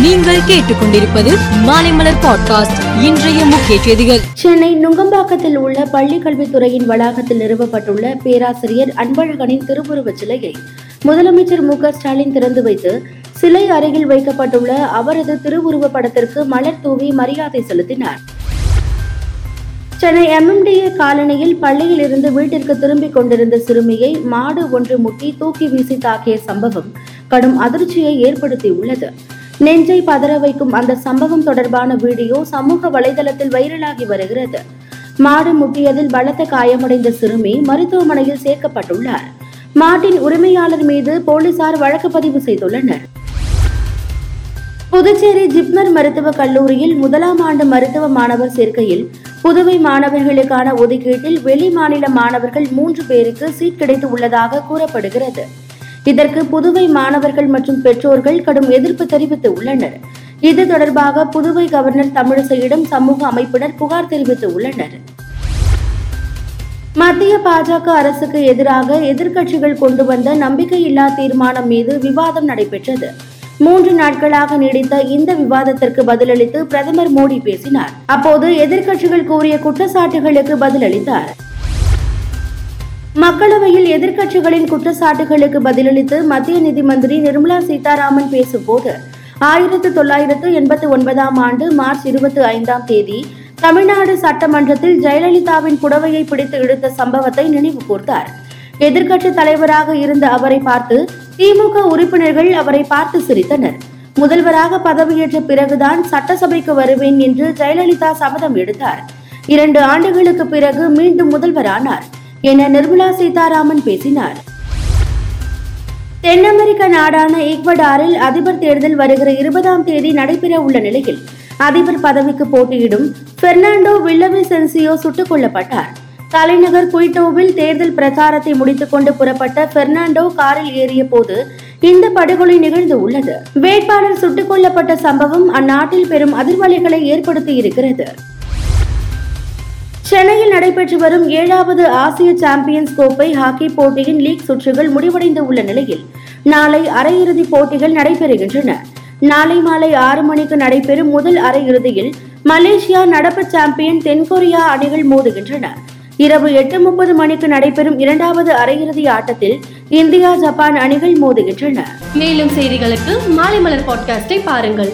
நீங்கள் கேட்டுக்கொண்டிருப்பது மாலைமலர் பாட்காஸ்ட் இன்றைய முக்கிய செய்திகள். சென்னை நுங்கம்பாக்கத்தில் உள்ள பள்ளி கல்வித்துறையின் வளாகத்தில் நிறுவப்பட்டுள்ள பேராசிரியர் அன்பழகனின் திருவுருவச் சிலையை முதலமைச்சர் மு ஸ்டாலின் திறந்து வைத்து சிலை அருகில் வைக்கப்பட்டுள்ள அவரது திருவுருவப் படத்திற்கு மலர் தூவி மரியாதை செலுத்தினார். சென்னை எம்எம்டிஏ காலனியில் பள்ளியில் இருந்து வீட்டிற்கு திரும்பிக் கொண்டிருந்த சிறுமியை மாடு ஒன்று முட்டி தூக்கி வீசி தாக்கிய சம்பவம் கடும் அதிர்ச்சியை ஏற்படுத்தியுள்ளது. நெஞ்சை பதற வைக்கும் அந்த சம்பவம் தொடர்பான வீடியோ சமூக வலைதளத்தில் வைரலாகி வருகிறது. மாடு முட்டியதில் பலத்த காயமடைந்த சிறுமி மருத்துவமனையில் சேர்க்கப்பட்டுள்ளார். மாட்டின் உரிமையாளர் மீது போலீசார் வழக்கு பதிவு செய்துள்ளனர். புதுச்சேரி ஜிப்மர் மருத்துவக் கல்லூரியில் முதலாம் ஆண்டு மருத்துவ மாணவர் சேர்க்கையில் புதுவை மாணவர்களுக்கான ஒதுக்கீட்டில் வெளி மாநில மாணவர்கள் மூன்று பேருக்கு சீட் கிடைத்து உள்ளதாக கூறப்படுகிறது. இதற்கு புதுவை மாணவர்கள் மற்றும் பெற்றோர்கள் கடும் எதிர்ப்பு தெரிவித்து உள்ளனர். இது தொடர்பாக புதுவை கவர்னர் தமிழிசையிடம் சமூக அமைப்பினர் புகார் தெரிவித்து உள்ளனர். மத்திய பாஜக அரசுக்கு எதிராக எதிர்க்கட்சிகள் கொண்டு வந்த நம்பிக்கையில்லா தீர்மானம் மீது விவாதம் நடைபெற்றது. மூன்று நாட்களாக நீடித்த இந்த விவாதத்திற்கு பதிலளித்து பிரதமர் மோடி பேசினார். அப்போது எதிர்க்கட்சிகள் கூறிய குற்றச்சாட்டுகளுக்கு பதிலளித்தார். மக்களவையில் எதிர்க்கட்சிகளின் குற்றச்சாட்டுகளுக்கு பதிலளித்து மத்திய நிதி மந்திரி நிர்மலா சீதாராமன் பேசும்போது ஆயிரத்து தொள்ளாயிரத்து எண்பத்தி ஒன்பதாம் ஆண்டு மார்ச் இருபத்தி ஐந்தாம் தேதி தமிழ்நாடு சட்டமன்றத்தில் ஜெயலலிதாவின் புடவையை பிடித்து இழுத்த சம்பவத்தை நினைவு கூர்ந்தார். எதிர்க்கட்சி தலைவராக இருந்த அவரை பார்த்து திமுக உறுப்பினர்கள் அவரை பார்த்து சிரித்தனர். முதல்வராக பதவியேற்ற பிறகுதான் சட்டசபைக்கு வருவேன் என்று ஜெயலலிதா சபதம் எடுத்தார். இரண்டு ஆண்டுகளுக்கு பிறகு மீண்டும் முதல்வரானார். என நிர்மலா சீதாராமன் பேசினார். தென் அமெரிக்க நாடான ஈக்வடாரில் அதிபர் தேர்தல் வருகிற இருபதாம் தேதி நடைபெற உள்ள நிலையில் அதிபர் பதவிக்கு போட்டியிடும் பெர்னாண்டோ வில்லவிசென்சியோ சுட்டுக் கொல்லப்பட்டார். தலைநகர் குயிட்டோவில் தேர்தல் பிரச்சாரத்தை முடித்துக்கொண்டு புறப்பட்ட பெர்னாண்டோ காரில் ஏறிய போது இந்த படுகொலை நிகழ்ந்து உள்ளது. வேட்பாளர் சுட்டுக் கொல்லப்பட்ட சம்பவம் அந்நாட்டில் பெரும் அதிர்வலைகளை ஏற்படுத்தி இருக்கிறது. நடைபெற்று வரும் ஏழாவது ஆசிய சாம்பியன்ஸ் கோப்பை ஹாக்கி போட்டியின் லீக் சுற்றுகள் முடிவடைந்து உள்ள நிலையில் நாளை அரையிறுதிப் போட்டிகள் நடைபெறுகின்றன. நாளை மாலை ஆறு மணிக்கு நடைபெறும் முதல் அரையிறுதியில் மலேசியா நடப்பு சாம்பியன் தென்கொரியா அணிகள் மோதுகின்றன. இரவு எட்டு முப்பது மணிக்கு நடைபெறும் இரண்டாவது அரையிறுதி ஆட்டத்தில் இந்தியா ஜப்பான் அணிகள் மோதுகின்றன. மேலும் செய்திகளுக்கு மாலைமலர் பாட்காஸ்டை பாருங்கள்.